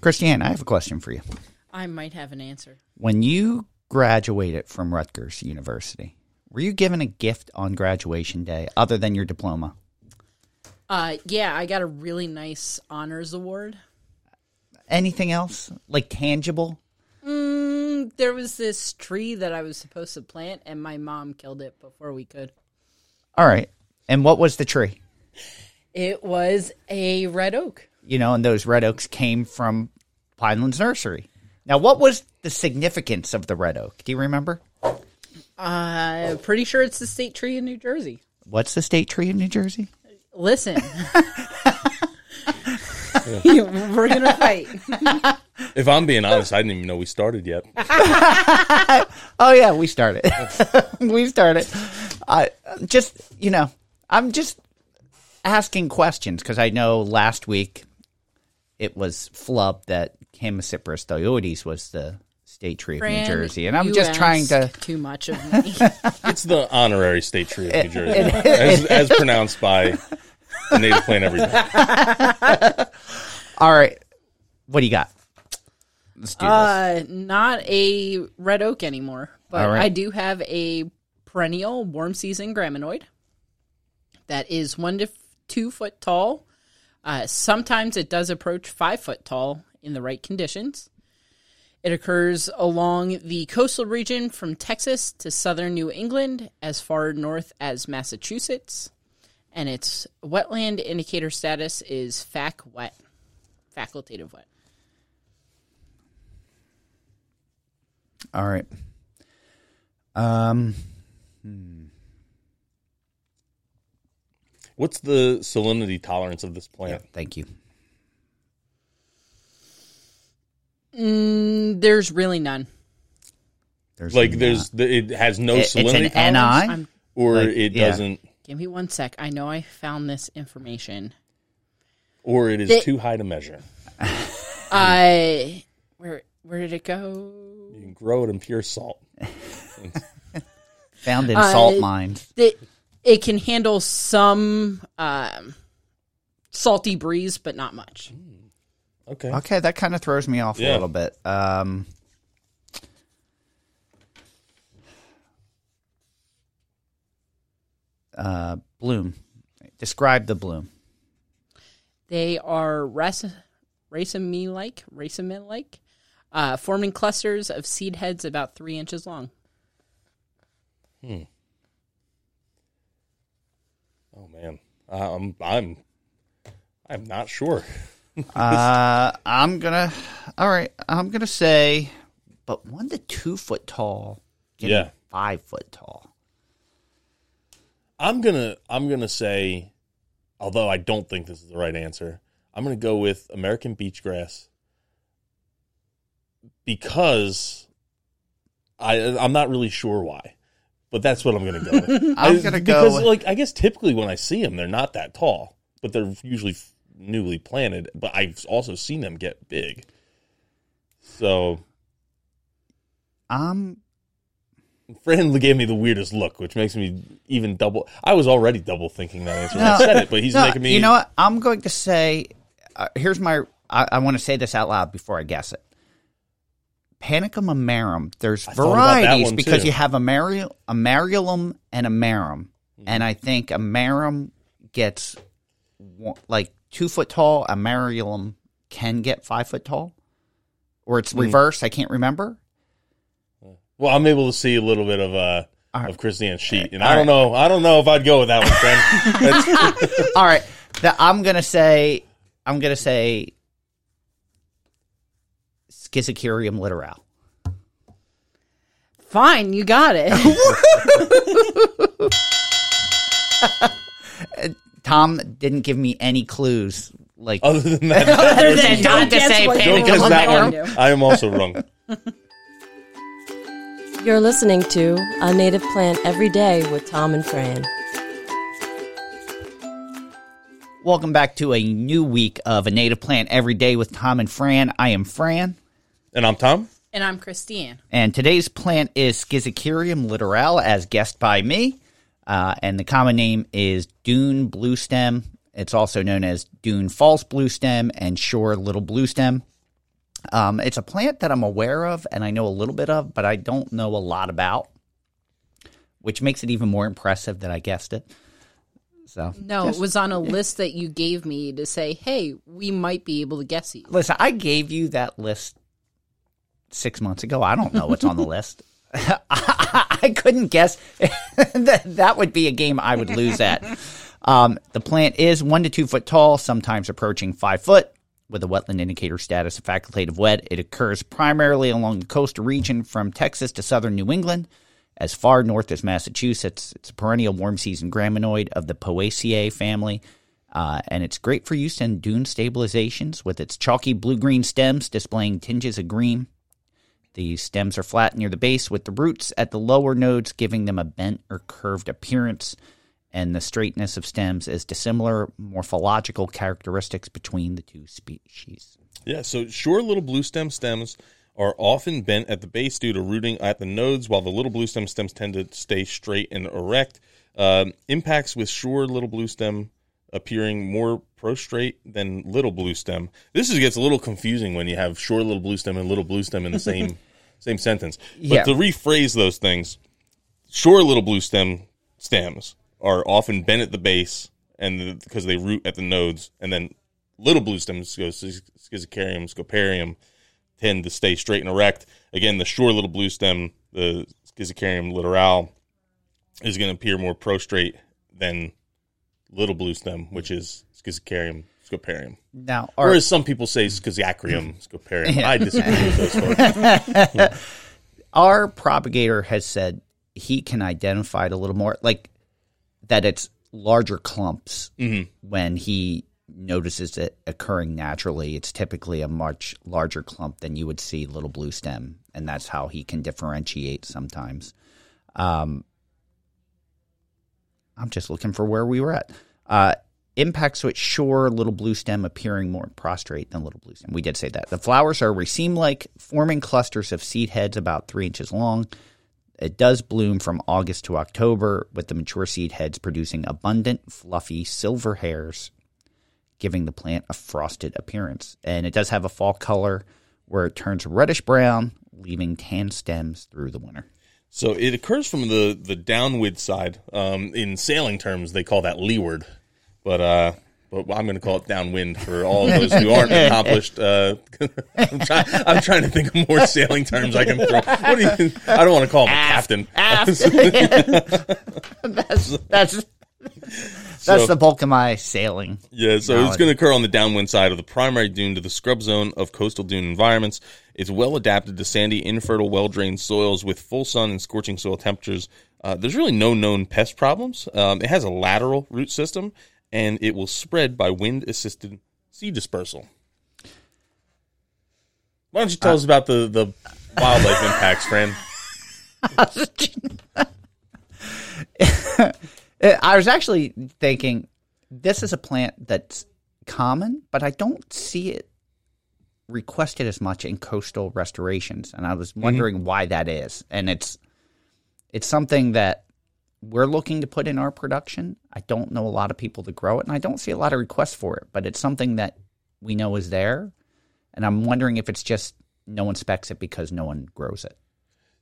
Kristianne, I have a question for you. I might have an answer. When you graduated from Rutgers University, were you given a gift on graduation day other than your diploma? Uh, yeah, I got a really nice honors award. Anything else like tangible? Mm, there was this tree that I was supposed to plant, and my mom killed it before we could. All right. And what was the tree? It was a red oak. You know, and those red oaks came from Pinelands Nursery. Now, what was the significance of the red oak? Do you remember? Uh, pretty sure it's the state tree in New Jersey. What's the state tree in New Jersey? Listen, we're gonna fight. If I'm being honest, I didn't even know we started yet. Oh yeah, we started. we started. I just you know, I'm just asking questions because I know last week it was flub that Chamaecyparis thyoides was the state tree of New Fran, Jersey, and I'm you just trying to. ask too much of me. It's the honorary state tree of New Jersey, as, as pronounced by the native plant every day. All right, what do you got? Let's do this. uh, not a red oak anymore, but All right. I do have a perennial warm season graminoid that is one to f- two foot tall. Uh, sometimes it does approach five foot tall in the right conditions. It occurs along the coastal region from Texas to southern New England, as far north as Massachusetts, and its wetland indicator status is FAC wet, facultative wet. All right. Um. What's the salinity tolerance of this plant? Thank you. Mm, there's really none. There's Like, not- there's the, it has no It- it's an salinity tolerance, NI. I'm, or like, it yeah. doesn't, give me one sec. I know I found this information. or it is The- too high to measure. I where where did it go? You can grow it in pure salt. found in Uh, salt mines. That it can handle some um, salty breeze, but not much. Okay. Okay, that kind of throws me off a little bit. Um, uh, bloom. Describe the bloom. They are rac- raceme like, raceme like, uh, forming clusters of seed heads about three inches long. Oh man, um, I'm, I'm not sure. Uh, I'm gonna. All right, I'm gonna say, but one to two foot tall. Yeah. five foot tall. I'm gonna, I'm gonna say, although I don't think this is the right answer, I'm gonna go with American beach grass because I, I'm not really sure why, but that's what I'm gonna go. with. I'm gonna go because, with- like, I guess typically when I see them, they're not that tall, but they're usually newly planted. But I've also seen them get big. So Um, Fran gave me the weirdest look, which makes me even double. I was already double thinking that answer when No. I said it, but he's no, making me. You know what? I'm going to say. Uh, here's my. I, I want to say this out loud before I guess it. Panicum amarum. There's that varieties because too. you have a marium, a mariolum and a marum, Mm-hmm. and I think a marum gets like two foot tall. A mariolum can get five foot tall, or it's Mm. reverse. I can't remember. Well, I'm able to see a little bit of uh right. of Kristianne's sheet, and All I don't know. I don't know if I'd go with that one. That's, All right, the, I'm gonna say. I'm gonna say. Schizachyrium littorale. Fine, you got it. Uh, Tom didn't give me any clues. Like other than that, Other than Don't don't just say what Panicum you that want one. I am also wrong. You're listening to A Native Plant Every Day with Tom and Fran. Welcome back to a new week of a native plant every day with Tom and Fran. I am Fran, And I'm Tom. And I'm Christine. and today's plant is Schizachyrium littorale, as guessed by me. Uh, and the common name is Dune blue stem. It's also known as Dune false blue stem and Shore little blue stem. Um, it's a plant that I'm aware of and I know a little bit of, but I don't know a lot about, which makes it even more impressive that I guessed it. So No, it was on a list that you gave me to say, hey, we might be able to guess these. listen, I gave you that list six months ago. I don't know what's on the list. I couldn't guess. that, that would be a game I would lose at. Um, the plant is one to two foot tall, sometimes approaching five foot, with a wetland indicator status of facultative wet. It occurs primarily along the coastal region from Texas to southern New England, as far north as Massachusetts. It's a perennial warm season graminoid of the Poaceae family. Uh, and it's great for use in dune stabilizations with its chalky blue green stems displaying tinges of green. The stems are flat near the base, with the roots at the lower nodes giving them a bent or curved appearance. And the straightness of stems is dissimilar morphological characteristics between the two species. Yeah, so short little blue stem stems are often bent at the base due to rooting at the nodes, while the little blue stem stems tend to stay straight and erect. Um, impacts with short little blue stem appearing more prostrate than little blue stem. This is, gets a little confusing when you have short little blue stem and little blue stem in the same same sentence. But Yeah. to rephrase those things, short little blue stem stems are often bent at the base and because they root at the nodes, and then little blue stems, schizachyrium, scoparium, tend to stay straight and erect. Again, the short little blue stem, the schizachyrium littorale, is going to appear more prostrate than little blue stem, which is schizachyrium, scoparium. Now, or as some people say schizacrium, scoparium. I disagree with those folks. our propagator has said he can identify it a little more, like that it's larger clumps when he notices it occurring naturally. It's typically a much larger clump than you would see little blue stem, and that's how he can differentiate sometimes. Um, I'm just looking for where we were at. Uh, impact switch sure little blue stem appearing more prostrate than little blue stem. We did say that. The flowers are raceme like, forming clusters of seed heads about three inches long. It does bloom from August to October, with the mature seed heads producing abundant, fluffy silver hairs, giving the plant a frosted appearance. And it does have a fall color where it turns reddish brown, leaving tan stems through the winter. So it occurs from the the downwind side. Um, in sailing terms, they call that leeward, but uh, but I'm going to call it downwind for all those who aren't accomplished. Uh, I'm, trying, I'm trying to think of more sailing terms I can throw. What do you? I don't want to call him a captain. that's that's that's So- the bulk of my sailing. Yeah, so knowledge. it's going to occur on the downwind side of the primary dune to the scrub zone of coastal dune environments. It's well adapted to sandy, infertile, well drained soils with full sun and scorching soil temperatures. Uh, there's really no known pest problems. Um, it has a lateral root system, and it will spread by wind assisted seed dispersal. Why don't you tell us about the, the wildlife impacts, friend? I was actually thinking this is a plant that's common, but I don't see it requested as much in coastal restorations, and I was mm-hmm. wondering why that is. And it's it's something that we're looking to put in our production. I don't know a lot of people to grow it, and I don't see a lot of requests for it. But it's something that we know is there, and I'm wondering if it's just no one specs it because no one grows it.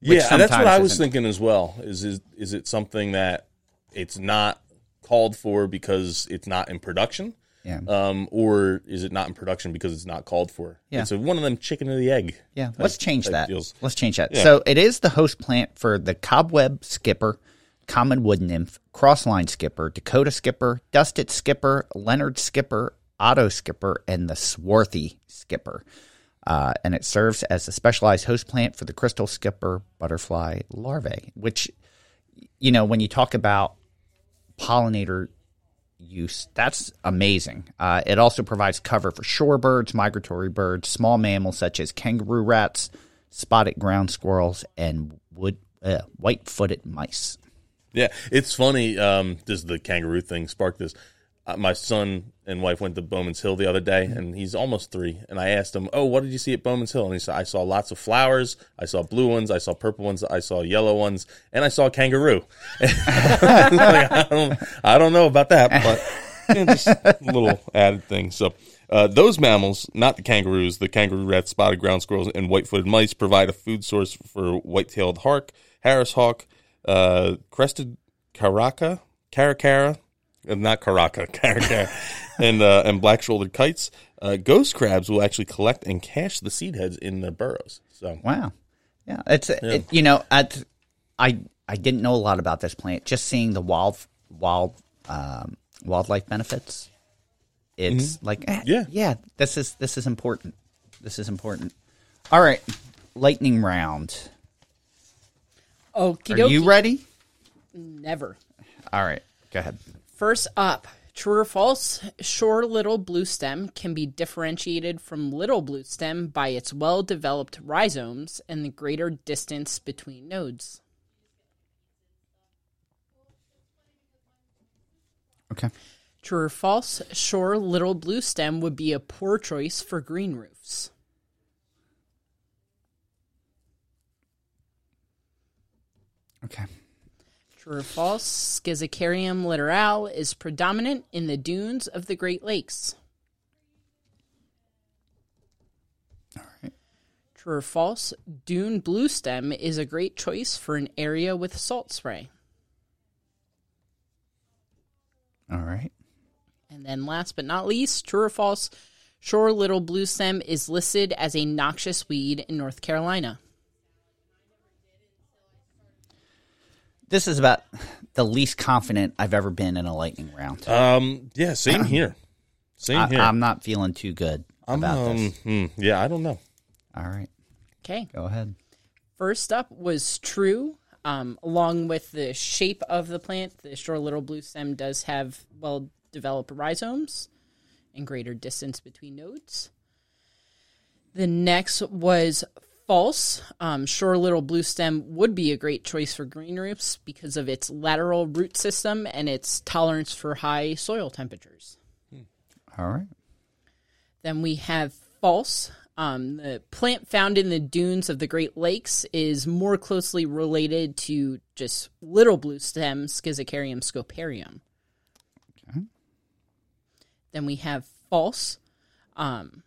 Yeah, that's what I was isn't. thinking as well. Is is is it something that it's not called for because it's not in production? Yeah. Um, or is it not in production because it's not called for? Yeah. It's a, one of them chicken or the egg. Yeah, let's change that. deals. Let's change that. Yeah. So it is the host plant for the cobweb skipper, common wood nymph, crossline skipper, Dakota skipper, dusted skipper, Leonard skipper, Ottoe skipper, and the swarthy skipper. Uh, and it serves as a specialized host plant for the crystal skipper butterfly larvae, which, you know, when you talk about pollinator use. That's amazing. Uh, it also provides cover for shorebirds, migratory birds, small mammals such as kangaroo rats, spotted ground squirrels, and wood uh, white-footed mice. Yeah, it's funny. Um, does the kangaroo thing spark this? Uh, my son and wife went to Bowman's Hill the other day, and he's almost three. And I asked him, "Oh, what did you see at Bowman's Hill?" And he said, "I saw lots of flowers. I saw blue ones. I saw purple ones. I saw yellow ones, and I saw a kangaroo." Like, I don't, I don't know about that, but you know, just a little added thing. So, Uh, those mammals, not the kangaroos, the kangaroo rat, spotted ground squirrels, and white-footed mice, provide a food source for white-tailed hawk, Harris hawk, uh, crested caraca, caracara, not caraca, caracara, and uh, and black-shouldered kites. Uh, ghost crabs will actually collect and cache the seed heads in their burrows. So Wow. Yeah, it's It, you know I I I didn't know a lot about this plant. Just seeing the wild wild um, wildlife benefits, it's like eh, Yeah. yeah. This is this is important. This is important. All right, lightning round. Okie Are you ready? Never. All right, go ahead. First up, true or false, shore little blue stem can be differentiated from little blue stem by its well developed rhizomes and the greater distance between nodes. Okay. True or false, shore little blue stem would be a poor choice for green roofs. Okay. True or false, Schizachyrium littorale is predominant in the dunes of the Great Lakes. All right. True or false, dune blue stem is a great choice for an area with salt spray. All right. And then last but not least, true or false, shore little blue stem is listed as a noxious weed in North Carolina. This is about the least confident I've ever been in a lightning round. um, yeah, same here. Same I, here. I'm not feeling too good I'm, about um, this. hmm, yeah, I don't know. All right, Okay. go ahead. First up was true. Um, along with the shape of the plant, the short little blue stem does have well developed rhizomes and greater distance between nodes. The next was false. Um, shore little blue stem would be a great choice for green roofs because of its lateral root system and its tolerance for high soil temperatures. All right. Then we have false. Um, the plant found in the dunes of the Great Lakes is more closely related to just little blue stem Schizachyrium scoparium. Then we have false. Um,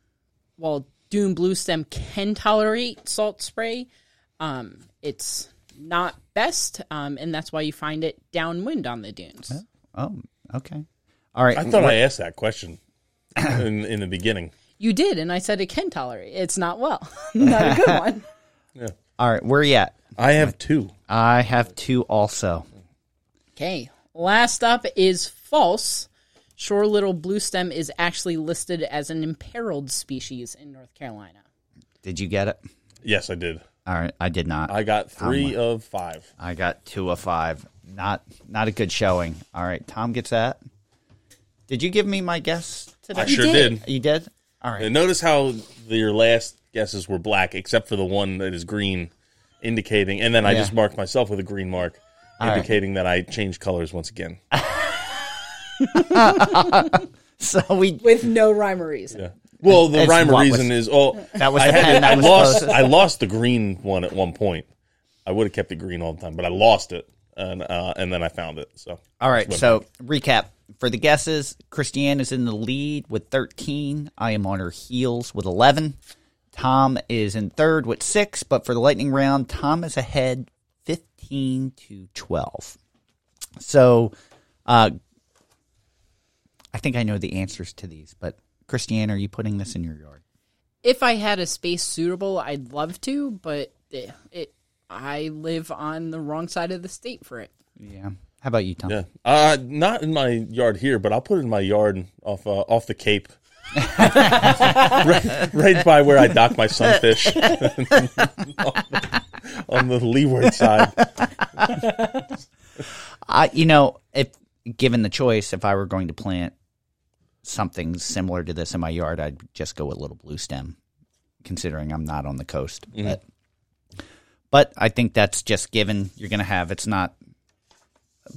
while dune blue stem can tolerate salt spray, um, it's not best, um, and that's why you find it downwind on the dunes. Oh, okay. All right. I thought I asked that question in, in the beginning. You did, and I said it can tolerate. It's not well, not a good one. Yeah. All right. Where are you at? I have two. I have two also. Okay. Last up is false. Shore little blue stem is actually listed as an imperiled species in North Carolina. Did you get it? Yes, I did. All right. I did not. I got three of five. I got two of five. Not not a good showing. All right. Tom gets that. Did you give me my guess today? I sure did. did. You did. All right. And notice how the, your last guesses were black, except for the one that is green, indicating. And then I Yeah. just marked myself with a green mark, All right. indicating that I changed colors once again. So we With no rhyme or reason. Yeah. Well, the It's rhyme or what reason was- is oh, that was I the had pen that I was lost closest. I lost the green one at one point. I would have kept it green all the time, but I lost it, and uh, and then I found it. So All right. Swim. So recap for the guesses. Kristianne is in the lead with thirteen. I am on her heels with eleven. Tom is in third with six. But for the lightning round, Tom is ahead fifteen to twelve. So, uh, I think I know the answers to these. But Kristianne, are you putting this in your yard? If I had a space suitable, I'd love to, but it, it I live on the wrong side of the state for it. Yeah. How about you, Tom? yeah, uh, not in my yard here, but I'll put it in my yard off uh, off the Cape. right, right by where I dock my sunfish on the leeward side. I, you know, if given the choice, if I were going to plant something similar to this in my yard, I'd just go with a little blue stem, considering I'm not on the coast. Mm-hmm. But, but I think that's just given. You're going to have. It's not.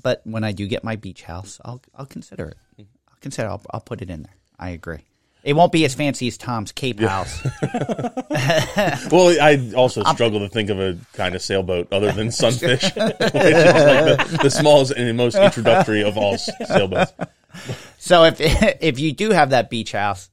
But when I do get my beach house, I'll I'll consider it. Mm-hmm. I'll consider. I'll, I'll put it in there. I agree. It won't be as fancy as Tom's Cape house. Well, I also struggle to think of a kind of sailboat other than sunfish, which is like the, the smallest and most introductory of all sailboats. So if if you do have that beach house,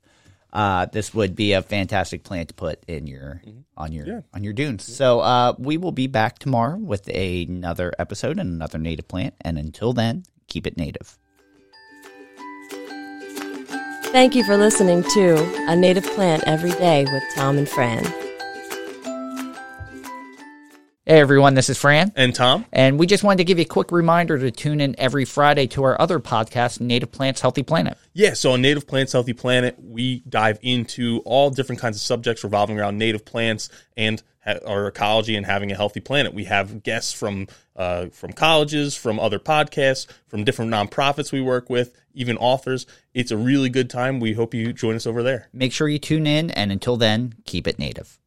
uh, this would be a fantastic plant to put in your on your on your dunes. So uh, we will be back tomorrow with another episode and another native plant. And until then, keep it native. Thank you for listening to A Native Plant Every Day with Tom and Fran. Hey everyone, this is Fran. And Tom, And we just wanted to give you a quick reminder to tune in every Friday to our other podcast, Native Plants Healthy Planet. Yeah, so on Native Plants Healthy Planet, we dive into all different kinds of subjects revolving around native plants and our ecology and having a healthy planet. We have guests from uh, from colleges, from other podcasts, from different nonprofits we work with, even authors. It's a really good time. We hope you join us over there. Make sure you tune in, and until then, keep it native.